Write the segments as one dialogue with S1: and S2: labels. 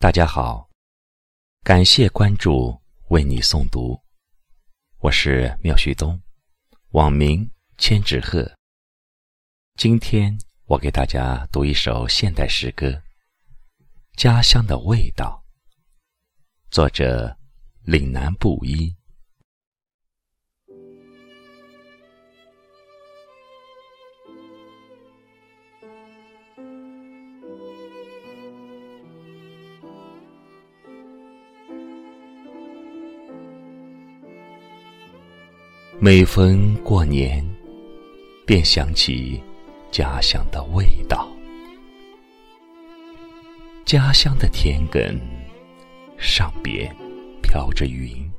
S1: 大家好，感谢关注，为你诵读，我是妙旭东，网名千纸鹤。今天我给大家读一首现代诗歌《家乡的味道》，作者岭南布衣。每逢过年，便想起家乡的味道。家乡的田埂上边飘着云，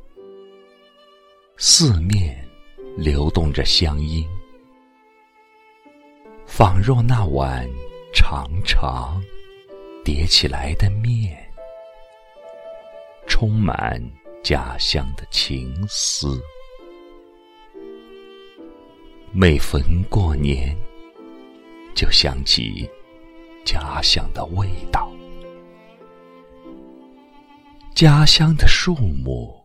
S1: 四面流动着乡音，仿若那碗长长叠起来的面，充满家乡的情思。每逢过年，就想起家乡的味道。家乡的树木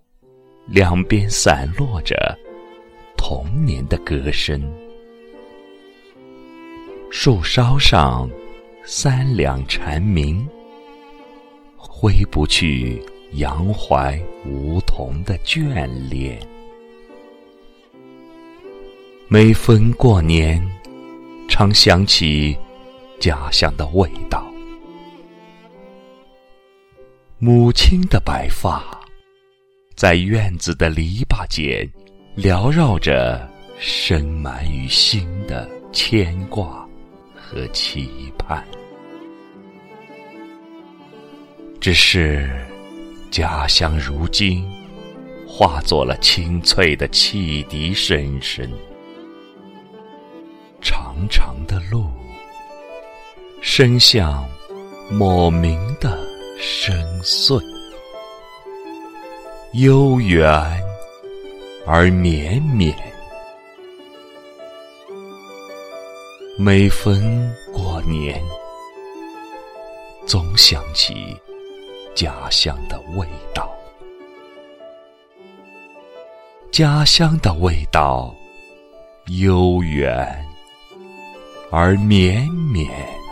S1: 两边散落着童年的歌声，树梢上三两蝉鸣，挥不去杨怀梧桐的眷恋。每逢过年，常想起家乡的味道。母亲的白发，在院子的篱笆间缭绕着深埋于心的牵挂和期盼。只是家乡如今化作了清脆的汽笛声声。长长的路，伸向莫名的深邃，悠远而绵绵。每逢过年，总想起家乡的味道，家乡的味道，悠远。而绵绵。